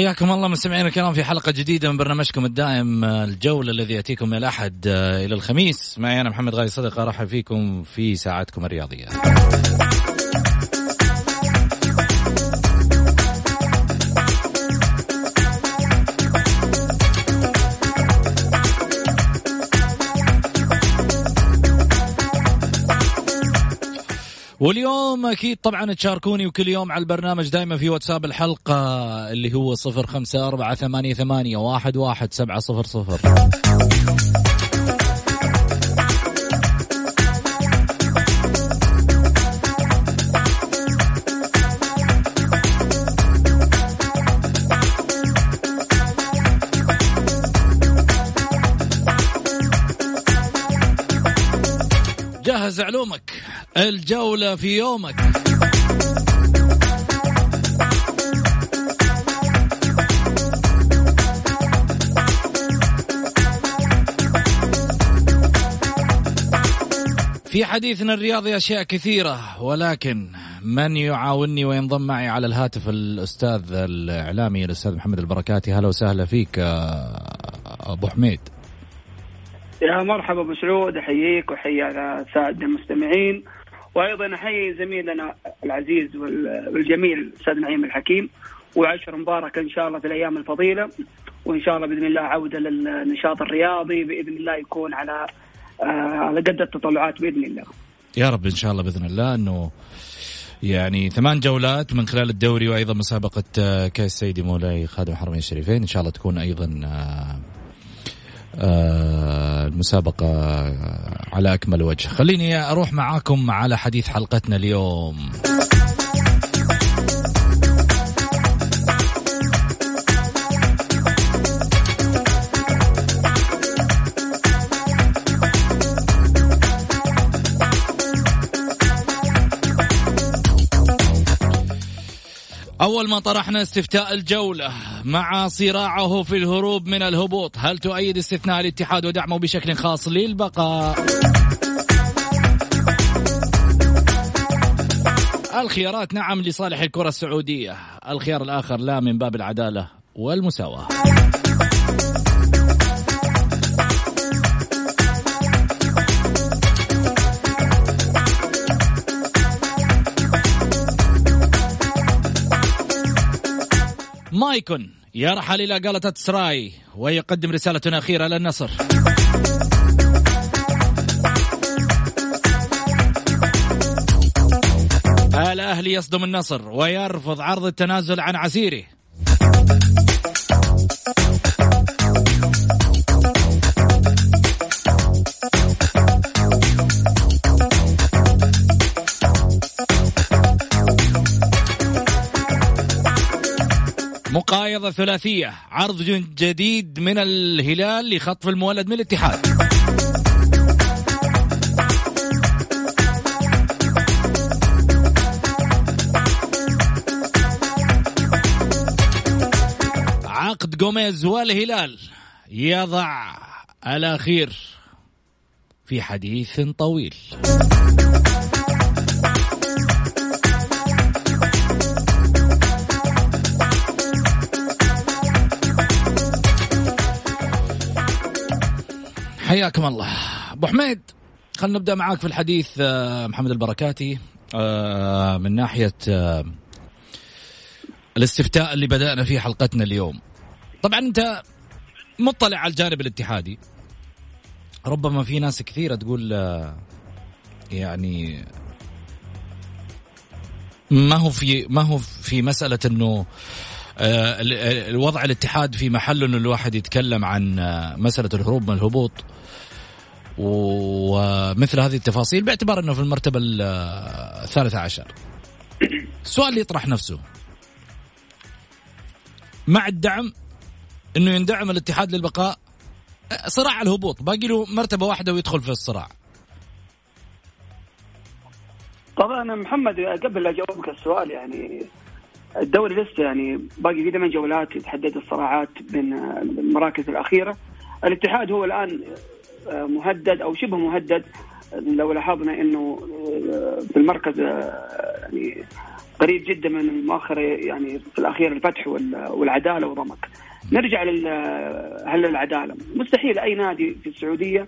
حياكم الله مستمعينا الكرام في حلقة جديدة من برنامجكم الدائم الجولة الذي يأتيكم من الأحد إلى الخميس. معي أنا محمد غالي صدقة أرحب فيكم في ساعتكم الرياضية. واليوم أكيد طبعا تشاركوني وكل يوم على البرنامج دائما في واتساب الحلقة اللي هو صفر خمسة أربعة ثمانية, ثمانية واحد, واحد سبعة صفر صفر. جهز علومك. الجولة في يومك. في حديثنا الرياضي أشياء كثيرة ولكن من يعاونني وينضم معي على الهاتف الأستاذ الإعلامي الأستاذ محمد البركاتي. هلا وسهلا فيك أبو حميد. يا مرحبا أبو سعود أحييك وأحيي على المستمعين. وأيضا أحيي زميلنا العزيز والجميل الاستاذ نعيم الحكيم وعشر مبارك إن شاء الله في الأيام الفضيلة وإن شاء الله بإذن الله عودة للنشاط الرياضي بإذن الله يكون على آه على قد التطلعات بإذن الله. يا رب إن شاء الله بإذن الله إنه يعني ثمان جولات من خلال الدوري وأيضا مسابقة آه، كأس سيدي مولاي خادم الحرمين الشريفين إن شاء الله تكون أيضا آه، المسابقة على أكمل وجه. خليني أروح معاكم على حديث حلقتنا اليوم. أول ما طرحنا استفتاء الجولة مع صراعه في الهروب من الهبوط هل تؤيد استثناء الاتحاد ودعمه بشكل خاص للبقاء؟ الخيارات نعم لصالح الكرة السعودية الخيار الآخر لا من باب العدالة والمساواة. مايكون. يرحل إلى قلطة سراي ويقدم رسالة أخيرة للنصر الأهلي يصدم النصر ويرفض عرض التنازل عن عسيره مقايضة ثلاثية. عرض جديد من الهلال لخطف المولد من الاتحاد. عقد جوميز والهلال يضع الأخير في حديث طويل. حياكم الله. أبو حميد خلينا نبدأ معاك في الحديث آه، محمد البركاتي آه، من ناحية آه، الاستفتاء اللي بدأنا فيه حلقتنا اليوم. طبعا أنت مطلع على الجانب الاتحادي. ربما في ناس كثيرة تقول يعني ما هو في ما هو في مسألة إنه الوضع الاتحاد في محله إنه الواحد يتكلم عن آه، مسألة الهروب من الهبوط. ومثل هذه التفاصيل باعتبار إنه في المرتبة الثالثة عشر. السؤال اللي يطرح نفسه. مع الدعم إنه يندعم الاتحاد للبقاء صراع الهبوط. باقي له مرتبة واحدة ويدخل في الصراع. طبعا محمد قبل أجاوبك السؤال يعني الدوري لسه يعني باقي في ثمان جولات يتحدد الصراعات بين المراكز الأخيرة. الاتحاد هو الآن مهدد أو شبه مهدد لو لاحظنا إنه في المركز يعني قريب جدا من المؤخرة يعني في الأخير الفتح والعدالة وضمك. نرجع هل العدالة؟ مستحيل أي نادي في السعودية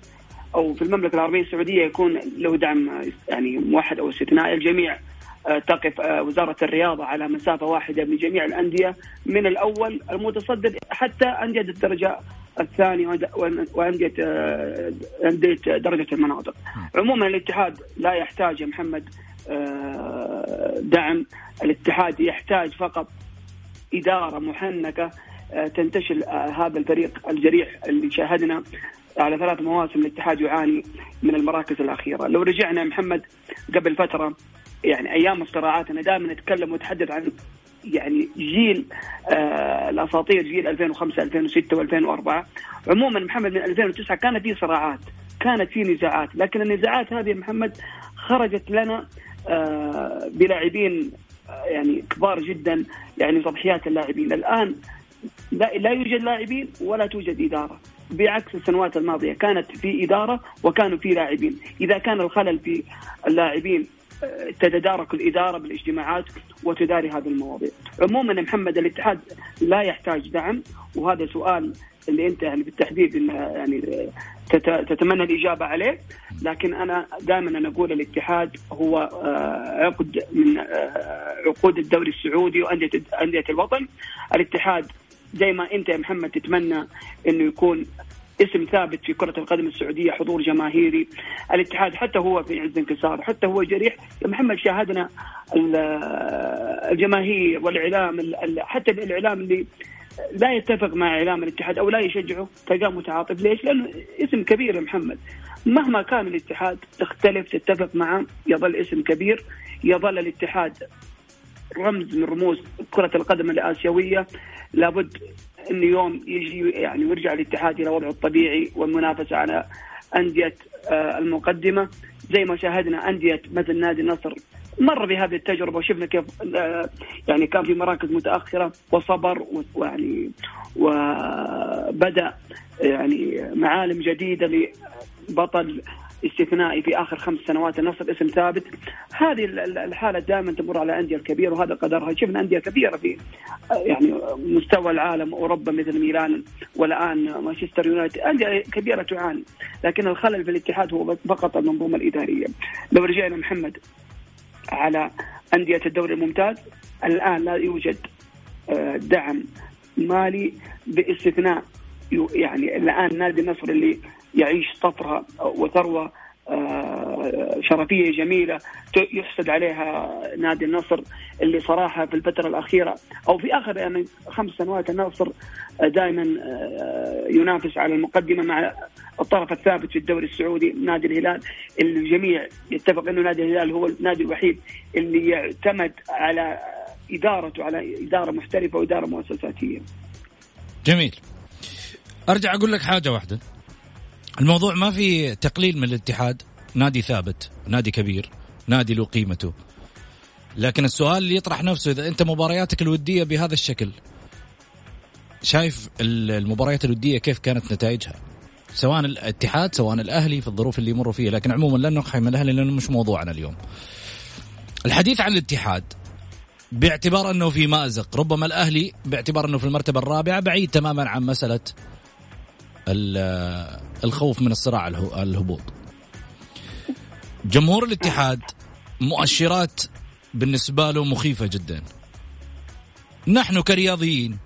أو في المملكة العربية السعودية يكون له دعم يعني موحد أو استثنائي. الجميع آه، تقف آه، وزارة الرياضة على مسافة واحدة من جميع الأندية من الأول المتصدر حتى أندية الدرجة الثاني وأندية آه، أندية درجة المناطق. عموما الاتحاد لا يحتاج يا محمد آه، دعم، الاتحاد يحتاج فقط إدارة محنكة آه، تنتشل هذا الفريق الجريح اللي شاهدنا على ثلاث مواسم الاتحاد يعاني من المراكز الأخيرة، لو رجعنا محمد قبل فترة يعني أيام الصراعات أنا دائما أتكلم وأتحدث عن يعني جيل آه الأساطير جيل 2005 2006 و2004 عموما محمد من 2009 كان في صراعات كانت في نزاعات لكن النزاعات هذه محمد خرجت لنا آه بلاعبين آه يعني كبار جدا يعني تضحيات اللاعبين. الآن لا, لا يوجد لاعبين ولا توجد إدارة. بعكس السنوات الماضية كانت في إدارة وكانوا في لاعبين. إذا كان الخلل في اللاعبين تتدارك الإدارة بالاجتماعات وتداري هذه المواضيع. عموما محمد الاتحاد لا يحتاج دعم وهذا سؤال اللي أنت يعني بالتحديد يعني تتمنى الإجابة عليه لكن أنا دائما أنا أقول الاتحاد هو آه، عقد من آه، عقود الدوري السعودي وأندية أندية الوطن الاتحاد زي ما أنت يا محمد تتمنى إنه يكون اسم ثابت في كرة القدم السعودية حضور جماهيري الاتحاد حتى هو في عز انكسار حتى هو جريح. يا محمد شاهدنا الجماهير والإعلام حتى الإعلام اللي لا يتفق مع إعلام الاتحاد أو لا يشجعه تلقاه متعاطف. ليش؟ لأنه اسم كبير يا محمد. مهما كان الاتحاد تختلف تتفق معه يظل اسم كبير. يظل الاتحاد رمز من رموز كرة القدم الآسيوية. لابد إنه يوم يجي يعني ويرجع الاتحاد إلى وضعه الطبيعي والمنافسة على أندية آه، المقدمة. زي ما شاهدنا أندية مثل نادي النصر مر بهذه التجربة وشفنا كيف آه، يعني كان في مراكز متأخرة وصبر ويعني وبدأ يعني معالم جديدة لبطل استثنائي في آخر خمس سنوات النصر اسم ثابت. هذه الحالة دائما تمر على الانديه الكبيره وهذا قدرها. شفنا أندية كبيرة في يعني مستوى العالم أوروبا مثل ميلان والآن مانشستر يونايتد. أندية كبيرة تعاني لكن الخلل في الاتحاد هو فقط المنظومة الإدارية. لو رجعنا محمد على أندية الدوري الممتاز الآن لا يوجد آه، دعم مالي باستثناء يعني الآن نادي النصر اللي يعيش طفرة وثروة آه، شرفية جميلة يحسد عليها نادي النصر اللي صراحة في الفترة الأخيرة أو في آخر يعني خمس سنوات النصر دائما آه، ينافس على المقدمة مع الطرف الثابت في الدوري السعودي نادي الهلال اللي الجميع يتفق إنه نادي الهلال هو النادي الوحيد اللي يعتمد على إدارته على إدارة محترفة وإدارة مؤسساتية. جميل. أرجع أقول لك حاجة واحدة. الموضوع ما في تقليل من الاتحاد. نادي ثابت نادي كبير نادي له قيمته. لكن السؤال اللي يطرح نفسه إذا أنت مبارياتك الودية بهذا الشكل شايف المباريات الودية كيف كانت نتائجها؟ سواء الاتحاد سواء الأهلي في الظروف اللي يمروا فيها. لكن عموما لن نقحم الأهلي لأنه مش موضوعنا اليوم. الحديث عن الاتحاد باعتبار أنه في مأزق ربما الأهلي باعتبار أنه في المرتبة الرابعة بعيد تماما عن مسألة الخوف من الصراع الهبوط. جمهور الاتحاد مؤشرات بالنسبة له مخيفة جدا. نحن كرياضيين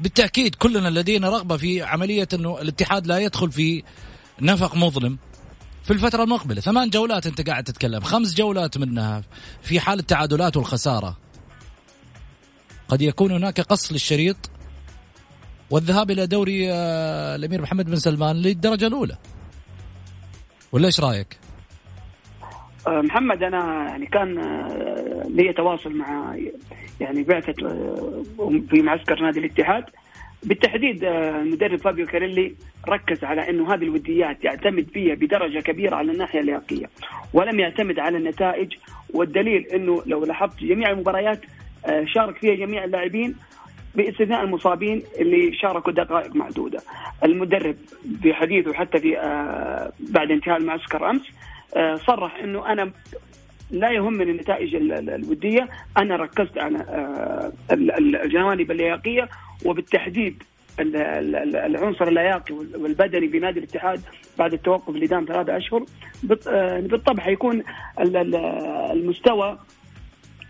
بالتأكيد كلنا لدينا رغبة في عملية إنه الاتحاد لا يدخل في نفق مظلم في الفترة المقبلة. ثمان جولات أنت قاعد تتكلم خمس جولات منها في حال التعادلات والخسارة. قد يكون هناك قص للشريط والذهاب إلى دوري آه، الأمير محمد بن سلمان للدرجة الأولى. ولا إيش رأيك؟ آه، محمد أنا يعني كان آه، لي تواصل مع يعني بعثة في معسكر نادي الاتحاد. بالتحديد المدرب فابيو كاريلي ركز على إنه هذه الوديات يعتمد فيها بدرجة كبيرة على الناحية اللياقية ولم يعتمد على النتائج. والدليل إنه لو لاحظت جميع المباريات شارك فيها جميع اللاعبين. باستثناء المصابين اللي شاركوا دقائق معدودة. المدرب في حديثه حتى في آه، بعد انتهاء المعسكر أمس آه، صرح إنه أنا لا يهمني النتائج الودية، أنا ركزت على آه، الجوانب اللياقية وبالتحديد العنصر اللياقي والبدني بنادي الاتحاد بعد التوقف اللي دام ثلاثة أشهر بالطبع حيكون المستوى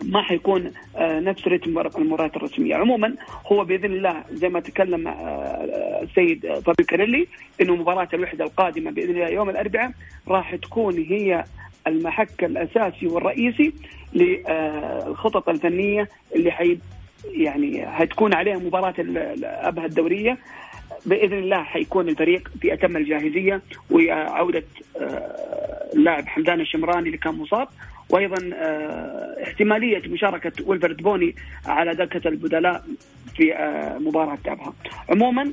ما حيكون آه، نفس رتم المباريات الرسمية، عموما هو بإذن الله زي ما تكلم آه، السيد طبي كاريلي إنه مباراة الوحدة القادمة بإذن الله يوم الأربعاء راح تكون هي المحك الأساسي والرئيسي للخطط الفنية اللي حي يعني حتكون عليها مباراة الابها الدورية. بإذن الله حيكون الفريق في أتم الجاهزية وعوده آه، اللاعب حمدان الشمراني اللي كان مصاب. وأيضا آه، احتمالية مشاركة ويلفرد بوني على دكة البدلاء في آه، مباراة ابها. عموما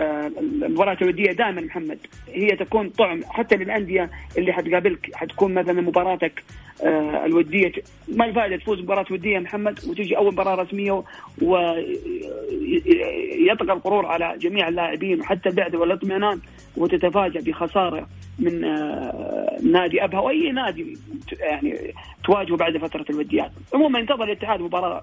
آه، المباراة الوديه دائما محمد هي تكون طعم حتى للأندية اللي حتقابلك حتكون مثلا مباراتك الودية ما الفائدة تفوز مباراه ودية محمد وتجي أول مباراة رسمية ويطغى القرور على جميع اللاعبين وحتى البعد والاطمئنان وتتفاجأ بخسارة من نادي أبها وأي نادي يعني تواجهه بعد فترة الوديات عموما انتظر الاتحاد مباراة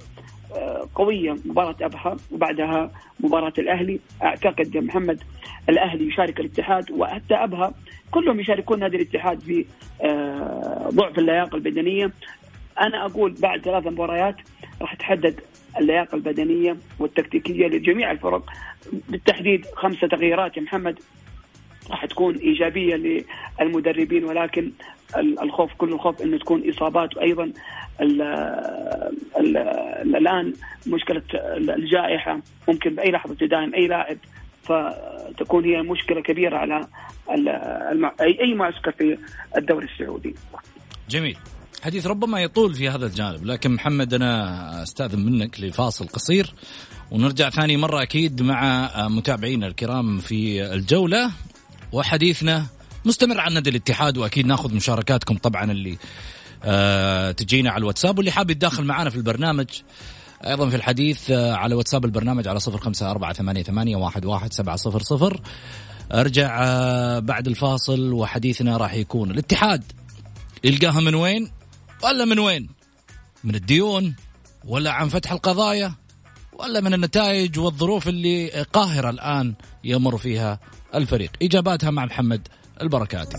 آه، قوية مباراة أبها وبعدها مباراة الأهلي. أعتقد محمد الأهلي يشارك الاتحاد وحتى أبها كلهم يشاركون نادي الاتحاد في آه، ضعف اللياقة البدنية. أنا أقول بعد ثلاث مباريات راح تحدد اللياقة البدنية والتكتيكية لجميع الفرق. بالتحديد خمسة تغييرات يا محمد. راح تكون إيجابية للمدربين ولكن الخوف كل الخوف إنه تكون إصابات وأيضا ال ال الآن مشكلة الجائحة ممكن بأي لحظة تداهم أي لاعب فتكون هي مشكلة كبيرة على اي أي معسكر في الدوري السعودي. جميل. حديث ربما يطول في هذا الجانب لكن محمد أنا أستأذن منك لفاصل قصير ونرجع ثاني مرة أكيد مع متابعينا الكرام في الجولة وحديثنا مستمر عن نادي الاتحاد وأكيد ناخذ مشاركاتكم طبعا اللي آه تجينا على الواتساب واللي حاب يتداخل معنا في البرنامج أيضا في الحديث آه على واتساب البرنامج على صفر خمسة أربعة ثمانية, ثمانية واحد, واحد سبعة صفر صفر. أرجع آه بعد الفاصل وحديثنا راح يكون. الاتحاد يلقاها من وين؟ ولا من وين؟ من الديون ولا عن فتح القضايا ولا من النتائج والظروف اللي قاهرة الآن يمر فيها الفريق إجاباتها مع محمد البركاتي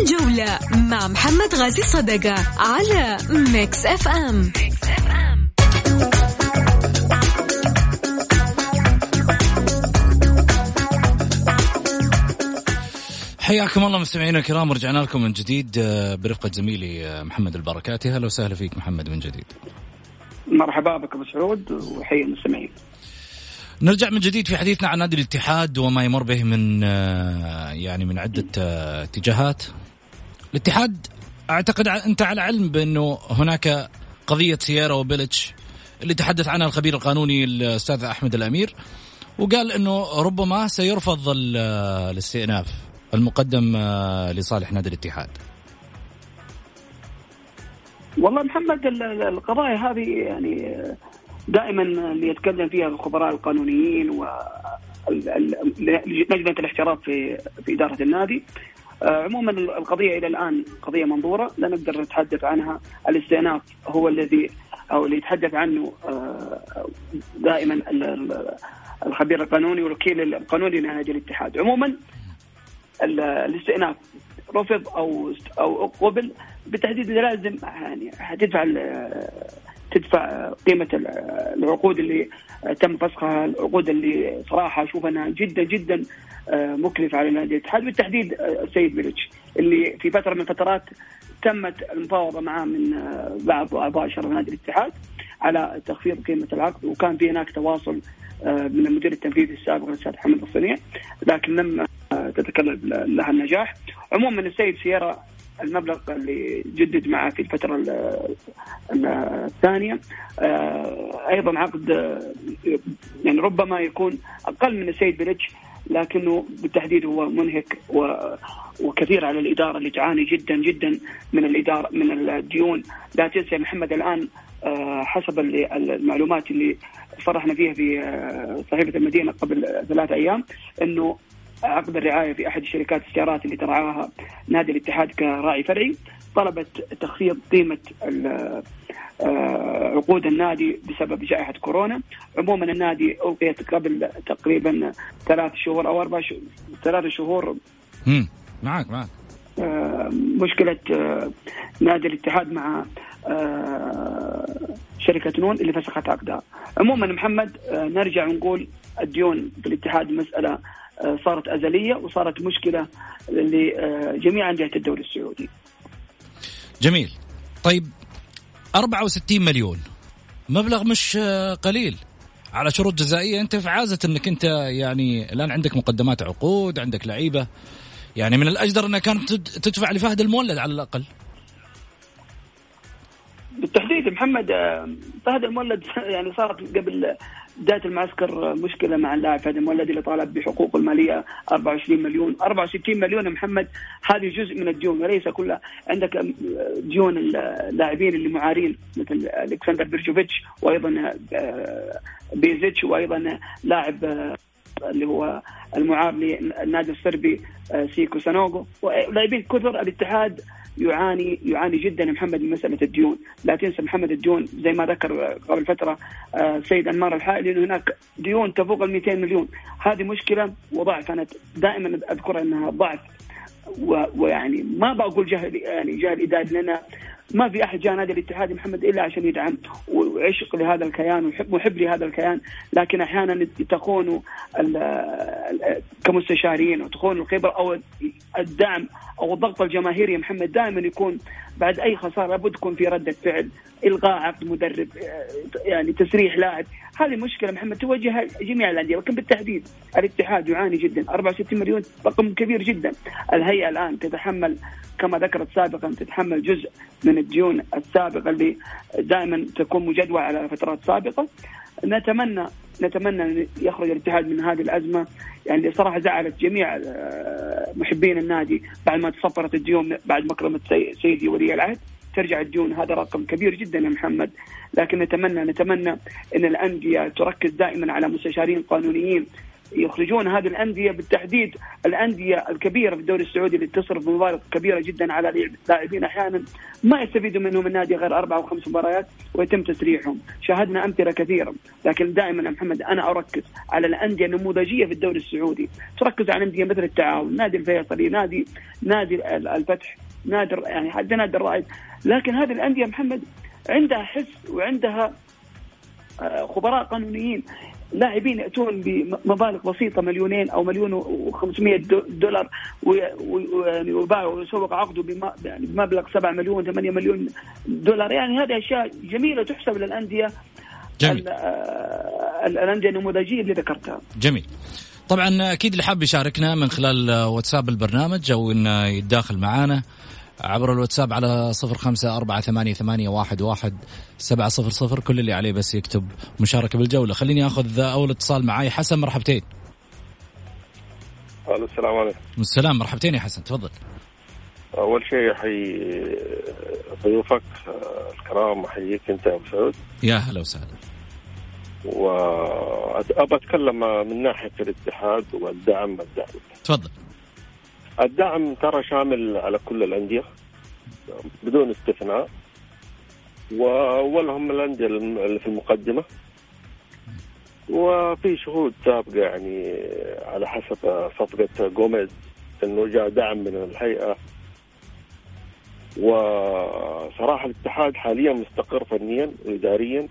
الجولة مع محمد غازي صدقة على Mix FM, Mix FM. حياكم الله مستمعينا الكرام ورجعنا لكم من جديد آه، برفقة زميلي آه، محمد البركاتي. أهلا وسهلا فيك محمد من جديد. مرحبا بك أبو سعود وحي المستمعين. نرجع من جديد في حديثنا عن نادي الاتحاد وما يمر به من آه، يعني من عدة اتجاهات. الاتحاد أعتقد أنت على علم بأنه هناك قضية سيارة وبيلتش اللي تحدث عنها الخبير القانوني الأستاذ أحمد الأمير وقال إنه ربما سيرفض الاستئناف. المقدم آه، لصالح نادي الاتحاد. والله محمد القضايا هذه يعني دائما اللي يتكلم فيها الخبراء القانونيين و لجنة الاحتراف في في إدارة النادي. آه، عموما القضية إلى الآن قضية منظورة لا نقدر نتحدث عنها. الاستئناف هو الذي أو اللي يتحدث عنه آه، دائما الخبير القانوني والوكيل القانوني لنادي الاتحاد. عموما الاستئناف رفض أو أو قبل بالتحديد لازم يعني حتدفع تدفع قيمة العقود اللي تم فسخها العقود اللي صراحة أشوف انها جدا جدا آه، مكلفه على نادي الاتحاد بالتحديد آه، السيد بيلتش اللي في فترة من الفترات تمت المفاوضة معه من آه، بعض اعضاء شرف نادي الاتحاد على تخفيض قيمة العقد وكان في هناك تواصل من المدير التنفيذي السابق الأستاذ حمد الصنيع. لكن لم تتكلم لها النجاح. عموما السيد سيارة المبلغ اللي جدد معه في الفترة الثانية آه، أيضا عقد يعني ربما يكون أقل من السيد بليتش لكنه بالتحديد هو منهك وكثير على الإدارة اللي تعاني جدا جدا من الإدارة من الديون. لا تنسى محمد الآن آه، حسب المعلومات اللي صرحنا فيها في آه، صحيفة المدينة قبل ثلاثة أيام أنه عقد الرعاية في أحد شركات السيارات اللي ترعاها نادي الاتحاد كراعي فرعي. طلبت تخفيض قيمة آه، عقود النادي بسبب جائحة كورونا. عموما النادي القيت قبل تقريبا ثلاث شهور أو أربع شهور ثلاث شهور. امم معك معك. آه، مشكلة آه، نادي الاتحاد مع شركة نون اللي فسخت عقدها. عموما محمد نرجع ونقول الديون في الاتحاد مسألة صارت أزلية وصارت مشكلة لجميع أندية الدوري السعودي. جميل. طيب 64 مليون مبلغ مش آه، قليل على شروط جزائية أنت في عازة إنك أنت يعني الآن عندك مقدمات عقود عندك لعيبة يعني من الأجدر انك كانت تدفع لفهد المولد على الأقل بالتحديد محمد آه، فهد المولد يعني صارت قبل بدايه المعسكر مشكلة مع اللاعب فهد المولد اللي طالب بحقوقه المالية 24 مليون. 64 مليون محمد. هذه جزء من الديون وليس كلها عندك آه، ديون اللاعبين اللي معارين مثل ألكسندر بريجوفيتش وأيضا آه، بيزيتش وأيضا لاعب اللي هو المعار للنادي الصربي سيكو سانوغو. ولاعبين كثر الاتحاد يعاني يعاني جدا محمد من مسألة الديون، لا تنسى محمد الديون زي ما ذكر قبل فترة آه، سيد أنمار الحائلي انه هناك ديون تفوق ال 200 مليون، هذه مشكلة وضعف. أنا دائما أذكر أنها ضعف. ويعني ما بقول جهل يعني جهل إداري لأن ما في أحد جاء نادي الاتحاد محمد إلا عشان يدعم وعشق لهذا الكيان ويحب محب لهذا الكيان. لكن أحيانا تكون كمستشارين وتكون الخبرة أو الدعم أو الضغط الجماهيري محمد دائما يكون بعد أي خسارة يكون في ردة فعل إلغاء عقد مدرب يعني تسريح لاعب. هذه مشكلة محمد تواجهها جميع الأندية ولكن بالتحديد الاتحاد يعاني جدا. 64 مليون رقم كبير جدا. الهيئة الآن تتحمل كما ذكرت سابقا تتحمل جزء من الديون السابقة اللي دائما تكون مجدولة على فترات سابقة. نتمنى نتمنى أن يخرج الاتحاد من هذه الأزمة. يعني صراحة زعلت جميع آه، محبين النادي بعد ما تصفرت الديون بعد مكرمه سيدي ولي العهد. ترجع الديون هذا رقم كبير جدا يا محمد. لكن نتمنى نتمنى إن الأندية تركز دائما على مستشارين قانونيين. يخرجون هذه الأندية بالتحديد الأندية الكبيرة في الدوري السعودي اللي تصرف مبالغ كبيرة جدا على لاعبين أحيانا ما يستفيدوا منهم النادي غير أربع أو خمس مباريات ويتم تسريحهم، شاهدنا أمثلة كثيرة، لكن دائما يا محمد أنا أركز على الأندية النموذجية في الدوري السعودي، تركز على انديه مثل التعاون، نادي الفيصلي، نادي نادي الفتح، نادي يعني حتى نادي الرائد، لكن هذه الأندية محمد عندها حس وعندها آه، خبراء قانونيين. لاعبين يأتون بمبالغ بسيطة مليونين أو مليون و500 دولار ويعني ويباعوا ويسوق عقده يعني بمبلغ 7 مليون 8 مليون دولار. يعني هذه أشياء جميلة تحسب للأندية جميل. آه، الأندية النموذجية اللي ذكرتها. جميل. طبعا أكيد اللي حاب يشاركنا من خلال واتساب البرنامج أو إنه يتداخل معنا عبر الواتساب على صفر خمسة أربعة ثمانية, ثمانية واحد, واحد سبعة صفر صفر. كل اللي عليه بس يكتب مشاركة بالجولة. خليني أخذ أول اتصال معاي. حسن مرحبتين. السلام عليكم. السلام مرحبتين يا حسن. تفضل. أول شيء أحيي ضيوفك الكرام أحييك أنت يا أبو سعود. يا هلا وسهلا. وأبى أتكلم من ناحية الاتحاد والدعم الدعم تفضل. الدعم ترى شامل على كل الأندية بدون استثناء. وأولهم الأندية اللي في المقدمة. وفي شهود سابقة يعني على حسب صفقة جوميز إنه جاء دعم من الهيئة. وصراحة الاتحاد حاليا مستقر فنيا واداريا.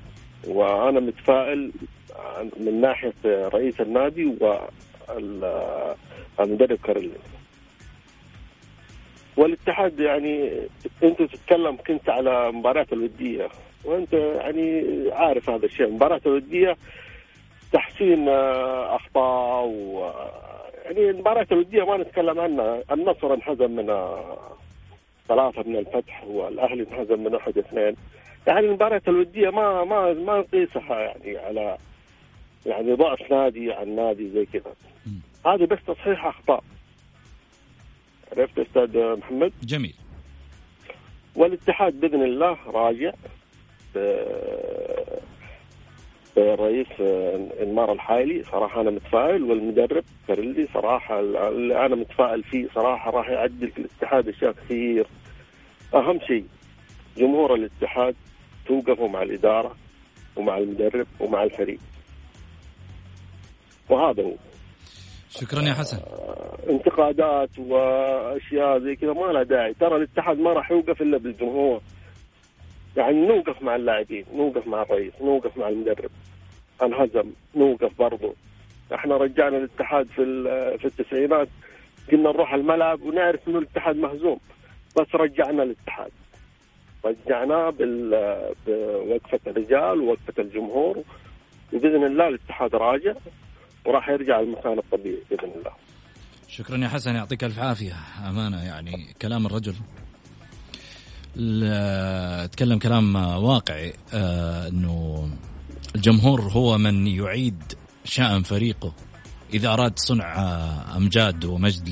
وأنا متفائل من ناحية رئيس النادي والمدرب كارلي والاتحاد يعني انت تتكلم كنت على مباراة الودية. وانت يعني عارف هذا الشيء. المباراه الودية تحسين أخطاء و يعني المباراه الودية ما نتكلم عنها. النصر انهزم من ثلاثة من الفتح والأهلي انهزم من واحد اثنين. يعني المباراه الودية ما ما ما نقيسها يعني على يعني ضعف نادي عن نادي زي كذا. هذه بس تصحيح أخطاء. عرفت أستاذ محمد؟ جميل. والاتحاد بإذن الله راجع الرئيس إنمار الحايلي صراحة أنا متفائل والمدرب كارلي صراحة اللي أنا متفائل فيه صراحة راح يعدل في الاتحاد أشياء كثير. أهم شيء جمهور الاتحاد توقفوا مع الإدارة ومع المدرب ومع الفريق. وهذا هو. شكرا يا حسن. انتقادات وأشياء زي كذا ما لها داعي. ترى الاتحاد ما راح يوقف إلا بالجمهور. يعني نوقف مع اللاعبين نوقف مع الرئيس نوقف مع المدرب. انهزم نوقف برضو. إحنا رجعنا الاتحاد في في التسعينات. كنا نروح الملعب ونعرف إنه الاتحاد مهزوم. بس رجعنا الاتحاد. رجعناه بوقفة الرجال ووقفة الجمهور. وبإذن الله الاتحاد راجع. وراح يرجع المكان الطبيعي بإذن الله شكرا يا حسن يعطيك ألف عافية أمانة يعني كلام الرجل تكلم كلام واقعي آه إنه الجمهور هو من يعيد شأن فريقه إذا أراد صنع آه، أمجاد ومجد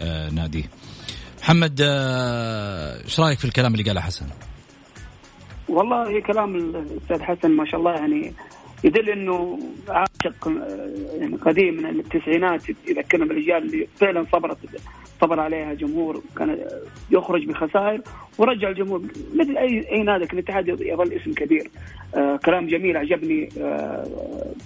لناديه. محمد آه، إيش رأيك في الكلام اللي قاله حسن؟ والله كلام الأستاذ حسن ما شاء الله يعني يدل إنه عاشق يعني قديم من التسعينات يذكرنا بالاجيال اللي فعلا صبرت صبر عليها جمهور كان يخرج بخسائر ورجع الجمهور. مثل أي أي نادي الاتحاد يظل اسم كبير. آه كلام جميل عجبني آه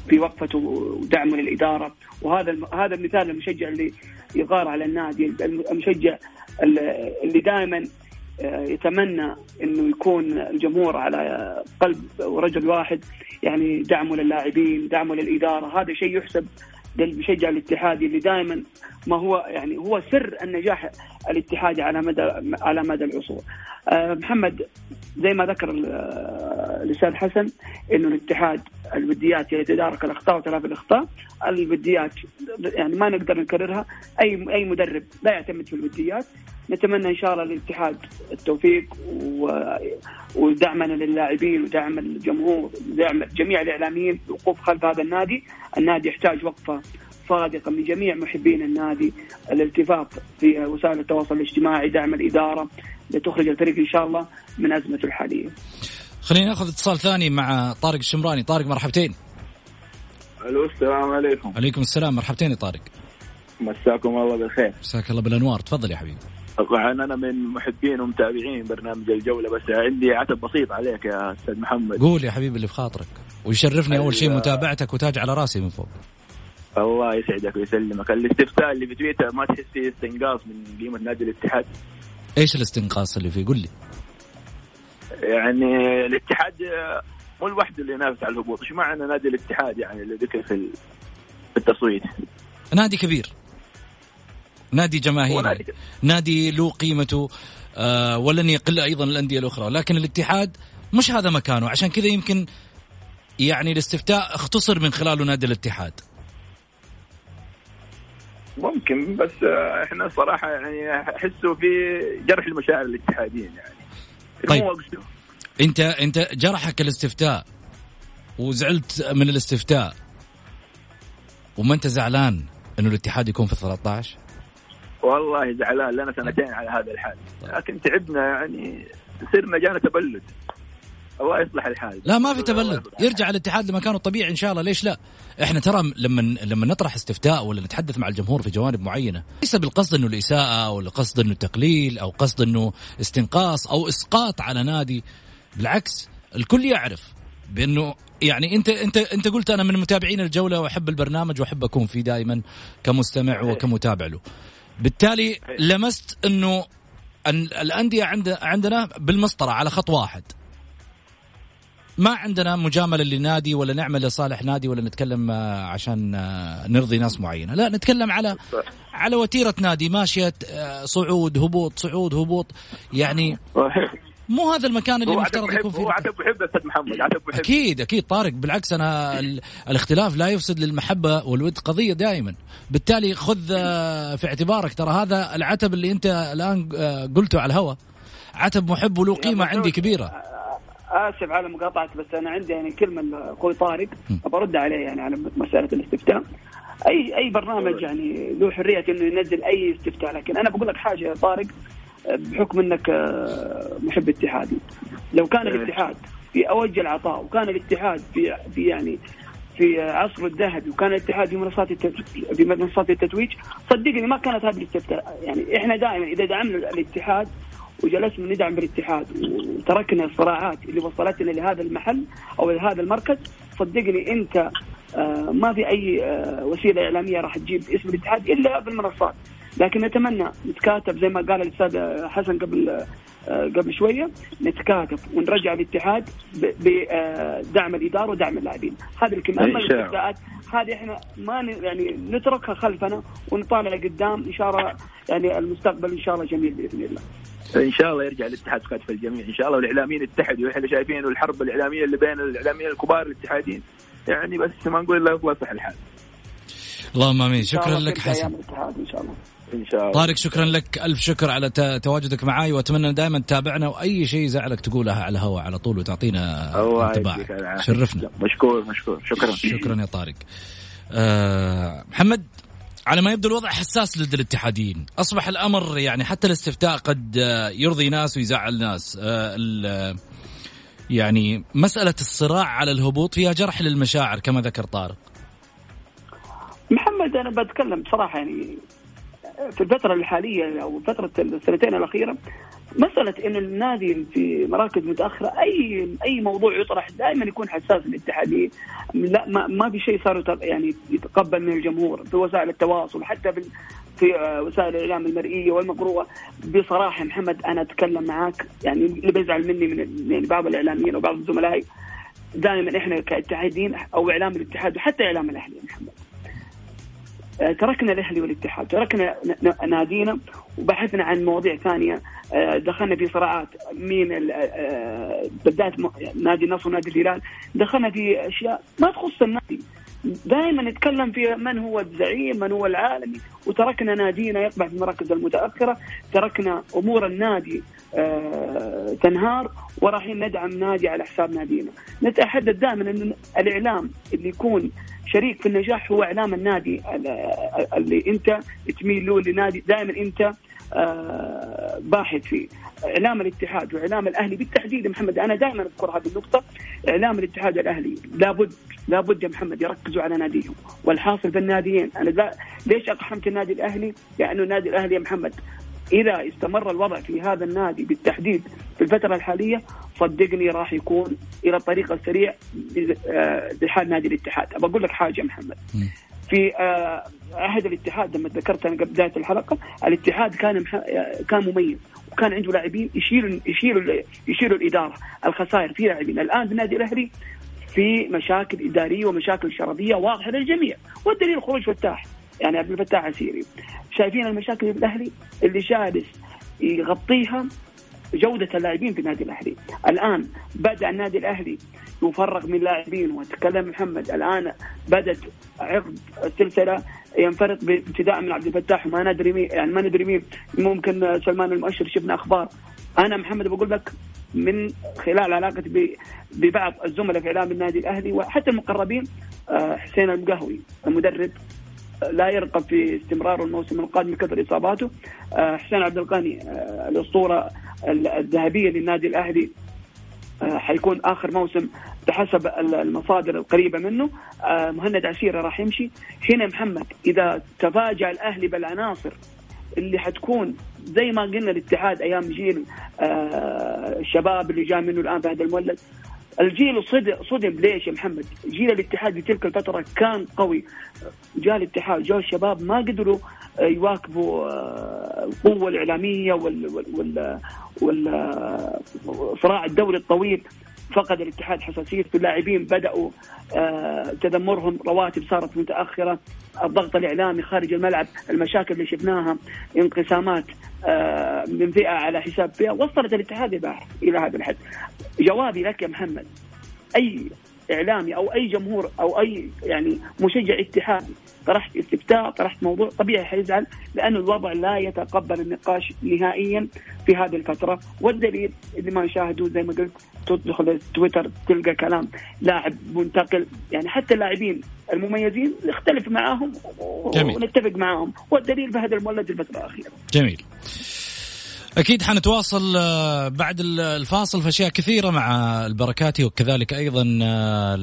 في وقفته ودعمه للإدارة. وهذا هذا المثال المشجع اللي يغار على النادي المشجع اللي دائما يتمنى إنه يكون الجمهور على قلب ورجل واحد يعني دعمه للاعبين دعمه للإدارة. هذا شيء يحسب للمشجع الاتحادي اللي دائما ما هو يعني هو سر النجاح الاتحادي على مدى على مدى العصور. آه، محمد زي ما ذكر آه، الأستاذ حسن إنه الاتحاد الوديات يتدارك الأخطاء وتلافي الأخطاء، الوديات يعني ما نقدر نكررها، أي أي مدرب لا يعتمد في الوديات، نتمنى إن شاء الله للاتحاد التوفيق ودعمنا للاعبين ودعم الجمهور ودعم جميع الإعلاميين الوقوف خلف هذا النادي، النادي يحتاج وقفة صادقة من جميع محبين النادي الالتفاف في وسائل التواصل الاجتماعي دعم الإدارة لتخرج الفريق إن شاء الله من ازمته الحاليه. خلينا ناخذ اتصال ثاني مع طارق الشمراني، طارق مرحبتين. ألو السلام عليكم. عليكم السلام مرحبتين يا طارق. مساكم الله بالخير. مساك الله بالأنوار، تفضل يا حبيبي. طبعا أنا من محبين ومتابعين برنامج الجولة بس عندي عتب بسيط عليك يا أستاذ محمد. قول يا حبيبي اللي في خاطرك، ويشرفني أول شيء متابعتك وتاج على رأسي من فوق. الله يسعدك ويسلمك. الاستفتاء اللي في تويتر ما تحس فيه استنقاص من قيمة نادي الاتحاد. إيش الاستنقاص اللي فيه؟ قل لي. يعني الاتحاد مو لوحده اللي ينافس على الهبوط. إيش معنى نادي الاتحاد يعني اللي ذكر في التصويت. نادي كبير. نادي جماهيري. نادي, نادي له قيمته آه ولن يقل أيضا الأندية الأخرى. لكن الاتحاد مش هذا مكانه. عشان كذا يمكن يعني الاستفتاء اختصر من خلاله نادي الاتحاد. ممكن بس إحنا صراحة يعني أحسه في جرح المشاعر الاتحاديين يعني. طيب. انت انت جرحك الاستفتاء وزعلت من الاستفتاء وما انت زعلان إنه الاتحاد يكون في 13 والله زعلان لنا سنتين على هذا الحال. طيب. لكن تعبنا يعني صرنا جانا تبلد. الله يصلح الحال. لا ما في تبلد يرجع الاتحاد لمكانه الطبيعي إن شاء الله. ليش لا؟ إحنا ترى لما لما نطرح استفتاء ولا نتحدث مع الجمهور في جوانب معينة ليس بالقصد إنه الإساءة ولا قصد إنه تقليل أو قصد إنه استنقاص أو إسقاط على نادي. بالعكس الكل يعرف بإنه يعني أنت أنت أنت قلت أنا من متابعين الجولة وأحب البرنامج وأحب أكون فيه دائما كمستمع وكمتابع له. بالتالي لمست إنه الأندية عند عندنا بالمسطرة على خط واحد. ما عندنا مجاملة لنادي ولا نعمل لصالح نادي ولا نتكلم آه، عشان آه، نرضي ناس معينة. لا نتكلم على على وتيرة نادي ماشية آه، صعود هبوط صعود هبوط. يعني مو هذا المكان اللي مفترض يكون فيه هو عتب محب أستاذ محمد عتب محب أكيد أكيد طارق. بالعكس أنا ال- الاختلاف لا يفسد للمحبة والود قضية دائما. بالتالي خذ في اعتبارك ترى هذا العتب اللي أنت الآن قلته على الهواء. عتب محب وله قيمة عندي كبيرة. آسف على مقاطعتك بس أنا عندي يعني كلمة لاخوي طارق برد عليه يعني على مسألة الاستفتاء. اي أي برنامج يعني له حرية إنه ينزل أي استفتاء لكن أنا بقول لك حاجة يا طارق بحكم إنك آه، محب اتحادي لو كان الاتحاد في أوج العطاء وكان الاتحاد في في يعني في عصره الذهبي وكان الاتحاد في منصات التتويج في منصات التتويج صدقني ما كانت هذه الاستفتاء. يعني إحنا دائما إذا دعمنا الاتحاد وجلسنا ندعم بالاتحاد. وتركنا الصراعات اللي وصلتنا لهذا المحل أو لهذا المركز. صدقني أنت آه، ما في أي آه، وسيلة إعلامية راح تجيب اسم الاتحاد إلا بالمنصات. لكن نتمنى نتكاتف زي ما قال الأستاذ حسن قبل آه، قبل شوية نتكاتف ونرجع الاتحاد بدعم الإدارة ودعم اللاعبين. هذه أما. الاستفتاءات هذه إحنا ما يعني نتركها خلفنا ونطالع قدام إن شاء الله يعني المستقبل إن شاء الله جميل بإذن الله. إن شاء الله يرجع الاتحاد في كتف الجميع. إن شاء الله والاعلاميين يتحدوا. إحنا شايفين الحرب الإعلامية اللي بين الإعلاميين الكبار الاتحاديين يعني بس ما نقول إلا يصلح الحال. اللهم آمين. شكرا الله لك حسن. الاتحاد إن شاء الله. إن شاء الله. طارق شكرا لك. ألف شكر على ت- تواجدك معاي. وأتمنى دائما تتابعنا. وأي شيء يزعلك تقولها على الهواء على طول وتعطينا الله انطباع. شرفنا. مشكور مشكور. شكرا. شكرا يا طارق. آه محمد؟ على ما يبدو الوضع حساس لدى الاتحاديين. أصبح الأمر يعني حتى الاستفتاء قد آه، يرضي ناس ويزعل ناس. آه ال- يعني مسألة الصراع على الهبوط فيها جرح للمشاعر كما ذكر طارق. محمد أنا بتكلم بصراحة يعني في الفترة الحالية أو فترة السنتين الأخيرة مسألة إنه النادي في مراكز متأخرة اي أي موضوع يطرح دائما يكون حساس الاتحادي لا ما, ما في شيء صار يعني يتقبل من الجمهور في وسائل التواصل حتى في في وسائل الإعلام المرئية والمقروءة. بصراحة محمد أنا أتكلم معك يعني اللي بيزعل مني من يعني بعض الإعلاميين وبعض زملائي دائما إحنا كاتحاديين أو إعلام الاتحاد وحتى إعلام الأهلي محمد. تركنا الاهلي والاتحاد تركنا نادينا وبحثنا عن مواضيع ثانية. آه، دخلنا في صراعات مين آه، بالذات نادي النصر ونادي الهلال. دخلنا في أشياء ما تخص النادي. دائما نتكلم في من هو الزعيم من هو العالمي. وتركنا نادينا يقبع في المراكز المتأخرة. تركنا أمور النادي آه، تنهار ورايحين ندعم نادي على حساب نادينا. نتحدث دائما إن الإعلام اللي يكون شريك في النجاح هو إعلام النادي ال- اللي أنت تميل له لنادي دائما أنت آه، باحث فيه. إعلام الاتحاد وإعلام الأهلي بالتحديد محمد أنا دائما أذكر هذه النقطة. إعلام الاتحاد والاهلي لابد لابد يا محمد يركزوا على ناديهم. والحاصل بالناديين أنا ليش أقحمت النادي الأهلي؟ لأنه النادي الأهلي يا محمد إذا استمر الوضع في هذا النادي بالتحديد في الفترة الحالية صدقني راح يكون إلى الطريق السريع آه، بحال نادي الاتحاد، ابى أقول لك حاجة محمد. في آه، عهد الاتحاد لما ذكرت أنا قبل بداية الحلقة الاتحاد كان مح... آه، كان مميز. وكان عنده لاعبين يشيلوا يشيلوا يشيلوا الإدارة الخسائر. في لاعبين. الآن في النادي الأهلي في مشاكل إدارية ومشاكل شرطيه واضحة للجميع. والدليل خروج فتاح. يعني عبد الفتاح عسيري شايفين المشاكل الأهلي اللي جالس يغطيها جودة اللاعبين في النادي الأهلي. الآن بدأ النادي الأهلي يفرغ من لاعبين وتكلم محمد الآن بدأت عقد السلسلة ينفرط بابتداء من عبد الفتاح وما ندري مين يعني ما ندري مين ممكن سلمان المؤشر شفنا أخبار. أنا محمد بقول لك من خلال علاقتي ببعض الزملاء في إعلام النادي الأهلي وحتى المقربين آه، حسين المقهوي المدرب لا يرقب في استمرار الموسم القادم بكثر إصاباته. آه، حسين عبد الغني آه، الأسطورة ال- الذهبية للنادي الأهلي آه، حيكون آخر موسم بحسب ال- المصادر القريبة منه. مهند عسيره راح يمشي. هنا محمد إذا تفاجأ الأهلي بالعناصر اللي حتكون زي ما قلنا الاتحاد أيام جيل الشباب اللي جاء منه الآن فهد المولد الجيل صدم صدم. ليش يا محمد؟ جيل الاتحاد في تلك الفترة كان قوي. جاء الاتحاد جاء الشباب ما قدروا آه، يواكبوا آه، القوة الإعلامية وال وال والصراع الدوري الطويل. فقد الاتحاد حساسيته اللاعبين بدأوا آه، تذمرهم رواتب صارت متأخرة. الضغط الإعلامي خارج الملعب المشاكل اللي شفناها انقسامات آه، من فئة على حساب فئة وصلت الاتحاد إلى هذا الحد. جوابي لك يا محمد أي إعلامي أو أي جمهور أو أي يعني مشجع اتحادي طرحت استفتاء طرحت موضوع طبيعي حيزعل لأن الوضع لا يتقبل النقاش نهائيا في هذه الفترة. والدليل اللي ما نشاهده زي ما قلت تدخل تويتر تلقى كلام لاعب منتقل يعني حتى اللاعبين المميزين نختلف معاهم جميل. ونتفق معاهم. والدليل هذا المولد الفترة الأخيرة. جميل. أكيد حنتواصل آه، بعد الفاصل في أشياء كثيرة مع البركاتي وكذلك أيضا آه،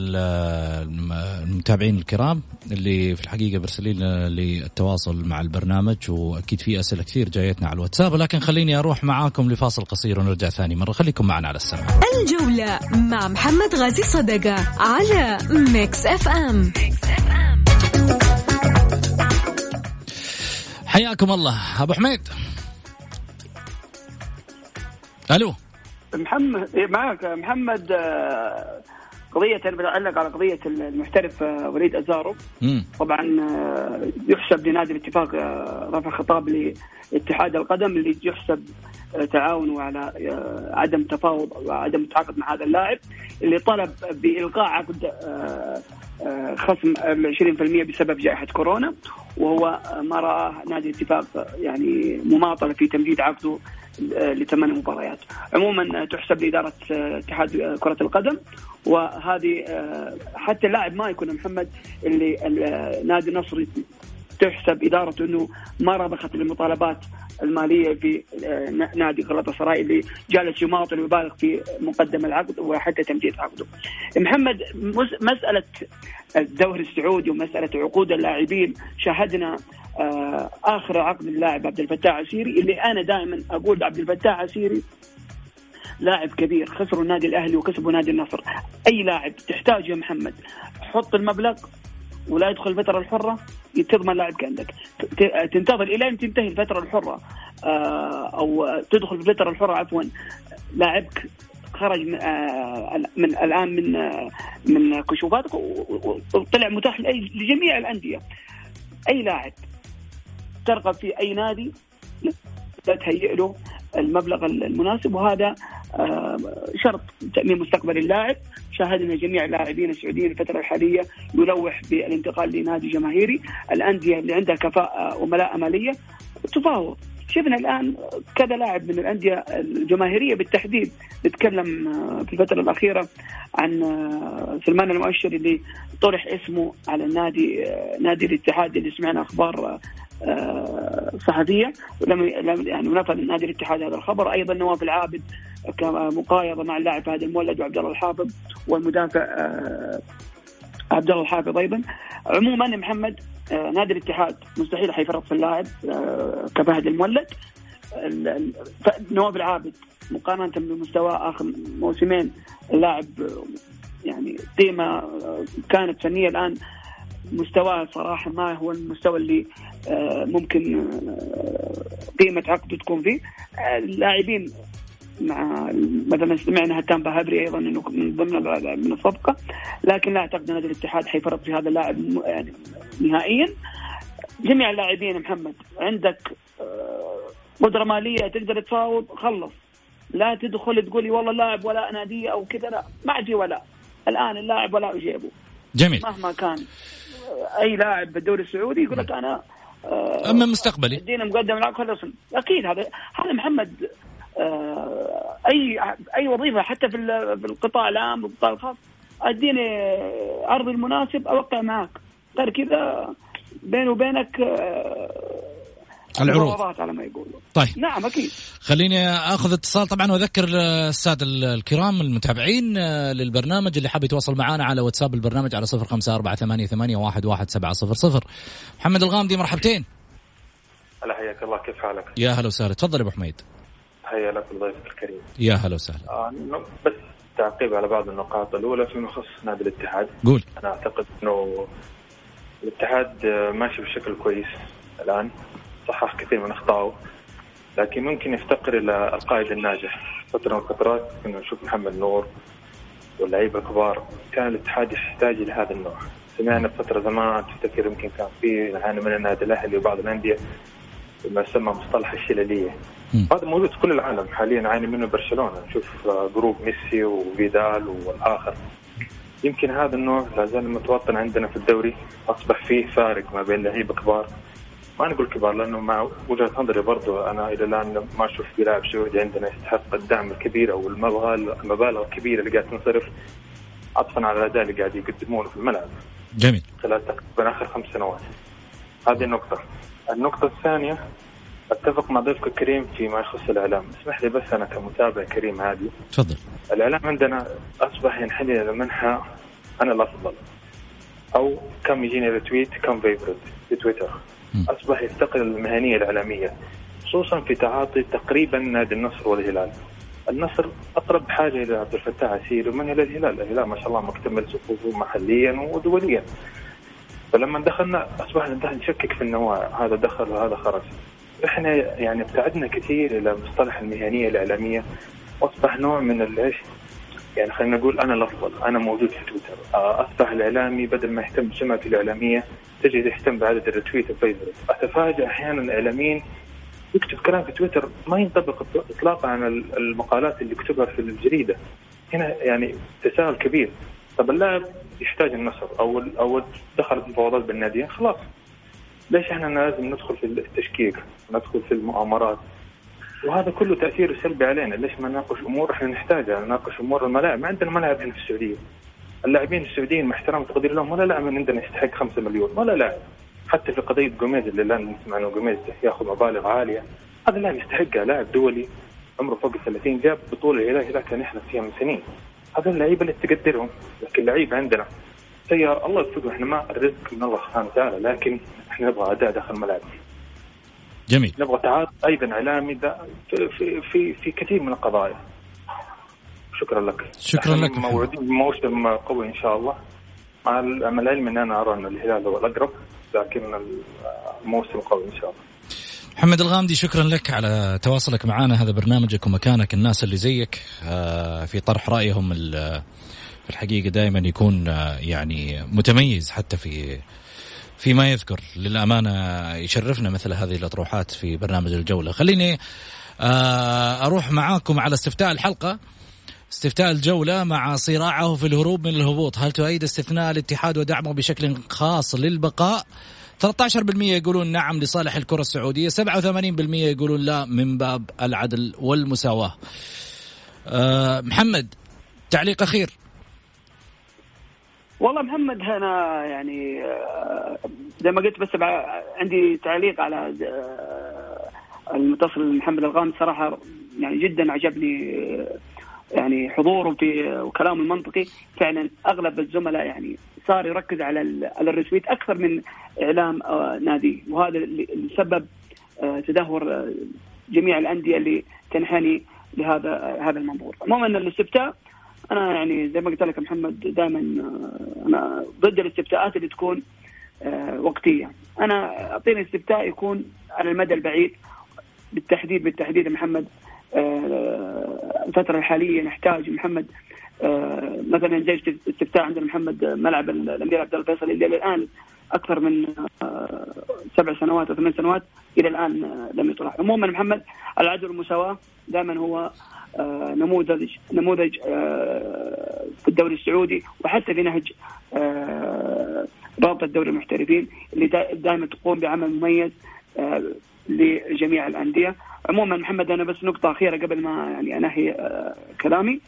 المتابعين الكرام اللي في الحقيقة مرسلين للتواصل مع البرنامج وأكيد في أسئلة كثير جايتنا على الواتساب ولكن خليني أروح معاكم لفاصل قصير ونرجع ثاني مرة. خليكم معنا على السمع الجولة مع محمد غازي صدقة على Mix FM. حياكم الله. أبو حميد. ألو. محمد إيه، معك محمد آه، قضية أنا بتعلق على قضية المحترف آه، وليد أزارو. طبعا آه، يحسب لنادي الاتفاق رفع خطاب لاتحاد القدم اللي يحسب تعاونه على عدم تفاوض وعدم التعاقد مع هذا اللاعب اللي طلب بإلغاء عقد خصم 20% بسبب جائحة كورونا وهو ما رآه نادي الاتفاق يعني مماطلة في تمديد عقده لثمان مباريات. عموما تحسب لإدارة اتحاد كرة القدم وهذه حتى اللاعب ما يكون محمد اللي نادي النصر تحسب ادارته أنه ما رضخت المطالبات المالية في نادي غلطة سراي اللي جالس يماطل ويبالغ في مقدم العقد وحتى تمديد عقده. محمد مسألة الدوري السعودي ومسألة عقود اللاعبين شاهدنا آه، آخر عقد اللاعب عبد الفتاح عسيري اللي أنا دائما أقول عبد الفتاح عسيري لاعب كبير خسروا النادي الأهلي وكسبوا نادي النصر أي لاعب تحتاجه محمد حط المبلغ ولا يدخل الفترة الحرة تضمن لاعبك عندك تنتظر إلى أن تنتهي الفترة الحرة آه، أو تدخل في الفترة الحرة عفوا. لاعبك خرج من, آه، الآن من من كشوفاتك وطلع متاح لجميع الأندية. أي لاعب ترغب في أي نادي تهيئ له المبلغ المناسب وهذا آه، شرط تأمين مستقبل اللاعب. شاهدنا جميع اللاعبين السعوديين الفترة الحالية يلوح بالانتقال لنادي جماهيري. الأندية اللي عندها كفاءة وملاءة مالية تفاوض. شفنا الآن كذا لاعب من الأندية الجماهيرية بالتحديد نتكلم آه، في الفترة الأخيرة عن آه، سلمان المؤشر اللي طرح اسمه على النادي نادي الاتحاد اللي سمعنا أخبار صحفية. ولم يعني نفذ نادي الاتحاد هذا الخبر. أيضا نواف العابد كمقايضة مع اللاعب هذا المولد وعبد الله الحافظ والمدافع آه، عبد الله الحافظ أيضا. عموما محمد آه، نادي الاتحاد مستحيل حيفرط في اللاعب آه، كفهد المولد. نواف العابد مقارنة بمستوى آخر موسمين اللاعب يعني قيمة كانت فنية الآن. مستواه صراحة ما هو المستوى اللي ممكن قيمة عقده تكون فيه. اللاعبين مع مثلا سمعنا هتان بهبري أيضا إنه من ضمن من الصفقة لكن لا أعتقد أن الاتحاد حيفرط في هذا اللاعب يعني نهائيا. جميع اللاعبين محمد عندك آه، قدرة مالية تقدر تفاوض خلص. لا تدخل تقولي والله لاعب ولا نادية أو كذا لا ما عندي ولا الآن اللاعب ولا جيبه جميل. مهما كان أي لاعب بالدوري السعودي يقول لك أنا آه، أما مستقبلي. ادينا مقدم العقد خلص. أكيد هذا هذا محمد آه، أي أي وظيفة حتى في في القطاع العام والقطاع الخاص أديني عرض المناسب أوقع معك غير كذا بيني وبينك آه، العروض. على ما يقولوا. طيب. نعم أكيد. خليني أخذ اتصال طبعا وأذكر الساده الكرام المتابعين آه، للبرنامج اللي حاب يتواصل معنا على واتساب البرنامج على صفر خمسة أربعة ثمانية, ثمانية واحد, واحد سبعة صفر صفر. محمد الغامدي مرحبتين. هلا حياك الله. كيف حالك؟ يا هلا وسهلا. تفضل يا أبو حميد. تحية لك ضيفك الكريم. يا هلا وسهلا. آه بس تعقيب على بعض النقاط. الأولى فيما يخص نادي الاتحاد. قول. أنا أعتقد أنه الاتحاد ماشي بشكل كويس الآن. صحح كثير من أخطائه. لكن ممكن يفتقر إلى القائد الناجح. فترة من الفترات كنا نشوف محمد نور واللعيبة الكبار. كان الاتحاد يحتاج إلى هذا النوع. سمعنا بفتره زمان تفتكر يمكن كان في نعاني من النادي الأهلي وبعض الأندية. ما يسمى مصطلح الشلالية هذا موجود في كل العالم حاليا نعاني منه برشلونة نشوف جروب ميسي وفيدال والآخر يمكن هذا النوع لا زال متوطن عندنا في الدوري أصبح فيه فارق ما بين لعيبه كبار ما نقول كبار لأنه مع وجهة نظري برضو أنا إلى الآن ما أشوف في لاعب سعودي عندنا يستحق الدعم الكبير أو المبالغ الكبيرة اللي قاعد تنصرف عطفا على الأداء اللي قاعد يقدمونه في الملعب. جميل. خلال تقريبا آخر خمس سنوات. هذه النقطة. النقطة الثانية أتفق مع ضيفك كريم فيما يخص الإعلام، اسمح لي بس أنا كمتابع كريم عادي. تفضل. الإعلام عندنا أصبح ينحني إلى منحى أنا الافضل. أو كم يجيني ريتويت كم فيفرت في تويتر. أصبح يفتقر المهنية الإعلامية خصوصا في تعاطي تقريبا نادي النصر والهلال. النصر أقرب حاجة إلى عبد الفتاح عسير ومن إلى الهلال، الهلال ما شاء الله مكتمل صفوفه محليا ودوليا. فلما دخلنا أصبحنا نشكك في النواة هذا دخل وهذا خرج. إحنا يعني ابتعدنا كثير إلى مصطلح المهنية الإعلامية واصبح نوع من إيش؟ يعني خلينا نقول أنا الأفضل، أنا موجود في تويتر، أصبح الإعلامي بدل ما يهتم بسمعته الإعلامية تجد يهتم بعدد الريتويت والفيسبوك، اتفاجئ أحيانا الإعلاميين يكتب كلام في تويتر ما ينطبق اطلاقا على المقالات اللي يكتبها في الجريدة. هنا يعني تساؤل كبير، طب اللاعب يحتاج النصر أو أو دخل مفاوضات بالنادي خلاص. ليش إحنا لازم ندخل في التشكيك ندخل في المؤامرات؟ وهذا كله تاثيره سلبي علينا. ليش ما نناقش أمور إحنا نحتاجها؟ نناقش أمور الملاعب. ما عندنا ملاعب هنا في السعودية. اللاعبين السعوديين مع تقدير لهم ولا لاعب من عندنا يستحق 5 مليون ولا لاعب حتى في قضية جوميز اللي الآن نسمع إنه جوميز ياخذ مبالغ عالية. هذا لاعب يستحقها. لاعب دولي عمره فوق ال 30 جاب بطولة الهلال هذا كان يحلم فيها من سنين. هذا اللعيبه اللي تقدرهم لكن لعيبه عندنا سيارة الله يوفقه إحنا ما الرزق من الله سبحانه وتعالى لكن إحنا نبغى أداء داخل الملعب جميل. نبغى تعاطي أيضا إعلامي في في في كثير من القضايا. شكرا لك. شكرا لك. موعودين بموسم قوي إن شاء الله. مع العلم ان أنا ارى ان الهلال هو الاقرب لكن الموسم قوي إن شاء الله. محمد الغامدي شكرا لك على تواصلك معنا هذا برنامجك ومكانك الناس اللي زيك. في طرح رأيهم في الحقيقة دائما يكون يعني متميز حتى في فيما يذكر. للأمانة يشرفنا مثل هذه الأطروحات في برنامج الجولة. خليني أروح معاكم على استفتاء الحلقة. استفتاء الجولة مع صراعه في الهروب من الهبوط. هل تؤيد استثناء الاتحاد ودعمه بشكل خاص للبقاء؟ 13% يقولون نعم لصالح الكرة السعودية 87% يقولون لا من باب العدل والمساواة. أه محمد تعليق أخير. والله محمد أنا يعني زي ما قلت بس عندي تعليق على المتصل محمد الغام صراحة يعني جدا عجبني يعني حضوره في وكلامه المنطقي فعلا أغلب الزملاء يعني صار يركز على على الريتويت أكثر من إعلام نادي. وهذا اللي سبب تدهور جميع الأندية اللي تنحني لهذا هذا المنظور. عموما الاستفتاء أنا يعني زي ما قلت لك محمد دائما أنا ضد الاستفتاءات اللي تكون وقتية. أنا أعطيني استفتاء يكون على المدى البعيد بالتحديد بالتحديد محمد الفترة الحالية نحتاج محمد مثلا زي استفتاء عندنا محمد ملعب الأمير عبد الله الفيصل اللي الآن أكثر من سبع سنوات أو ثمان سنوات إلى الآن لم يطرح عموما محمد العدل والمساواة دائما هو نموذج نموذج في الدوري السعودي وحتى في نهج رابطه دوري المحترفين اللي دائما تقوم بعمل مميز لجميع الأندية. عموما محمد أنا بس نقطة أخيرة قبل ما يعني أنهي كلامي.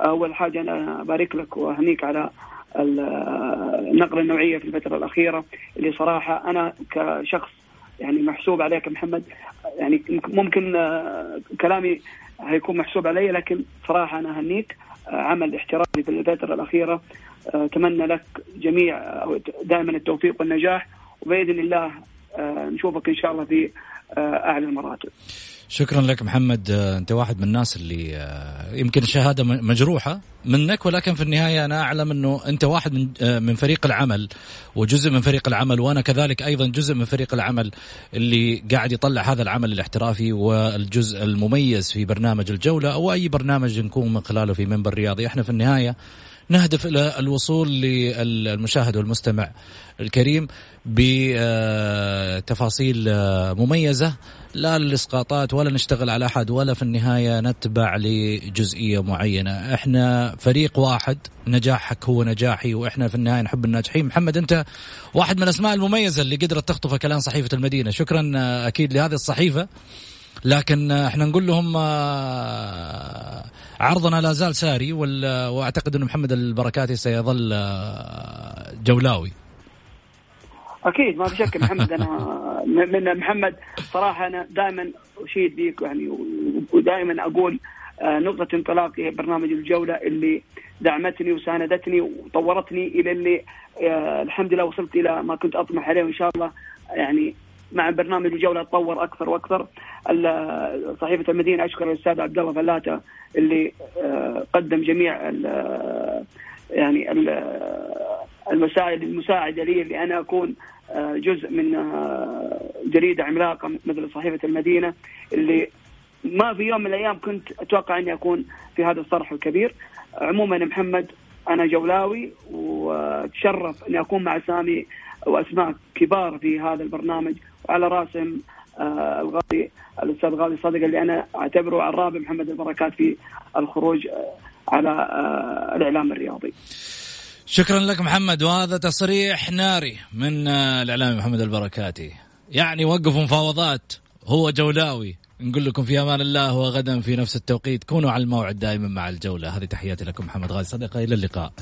أول حاجة أنا أبارك لك وأهنيك على النقله النوعيه في الفترة الأخيرة اللي صراحة أنا كشخص يعني محسوب عليك محمد. يعني ممكن كلامي هيكون محسوب علي لكن صراحة أنا أهنيك عمل احترافي في الفترة الأخيرة. أتمنى لك جميع دائما التوفيق والنجاح. وبإذن الله نشوفك إن شاء الله في اعلى المراتب. شكرا لك محمد آه، أنت واحد من الناس اللي آه، يمكن الشهادة مجروحة منك ولكن في النهاية أنا أعلم أنه أنت واحد من آه، من فريق العمل وجزء من فريق العمل وأنا كذلك أيضا جزء من فريق العمل اللي قاعد يطلع هذا العمل الاحترافي والجزء المميز في برنامج الجولة أو أي برنامج نكون من خلاله في منبر رياضي إحنا في النهاية نهدف إلى الوصول للمشاهد والمستمع الكريم بتفاصيل مميزة. لا للإسقاطات ولا نشتغل على أحد ولا في النهاية نتبع لجزئية معينة، إحنا فريق واحد نجاحك هو نجاحي وإحنا في النهاية نحب الناجحين، محمد أنت واحد من الأسماء المميزة اللي قدرت تخطف كلام صحيفة المدينة، شكرا أكيد لهذه الصحيفة. لكن إحنا نقول لهم آه، عرضنا لا زال ساري واعتقد انه محمد البركاتي سيظل آه، جولاوي. أكيد ما في شك محمد. أنا من محمد صراحة أنا دائما أشيد بيك يعني ودائما أقول آه، نقطة انطلاقي برنامج الجولة اللي دعمتني وساندتني وطورتني إلى اللي الحمد لله وصلت إلى ما كنت أطمح عليه وإن شاء الله يعني مع برنامج الجولة تطور أكثر وأكثر. صحيفة المدينة أشكر الأستاذ عبد الله فلاته اللي آه، قدم جميع يعني المسائل المساعدة لي اللي أنا أكون آه، جزء من آه، جريدة عملاقة مثل صحيفة المدينة اللي ما في يوم من الأيام كنت أتوقع أني أكون في هذا الصرح الكبير. عموما محمد أنا جولاوي وأتشرف أني أكون مع سامي وأسماء كبار في هذا البرنامج. وعلى راسهم آه الغالي الأستاذ غالي صدق اللي أنا أعتبره الرابع محمد البركات في الخروج آه على آه الإعلام الرياضي. شكرا لك محمد وهذا تصريح ناري من آه الإعلامي محمد البركاتي. يعني وقفوا مفاوضات هو جولاوي. نقول لكم في أمان الله وغدا في نفس التوقيت. كونوا على الموعد دائما مع الجولة. هذه تحياتي لكم محمد غازي صدقه إلى اللقاء.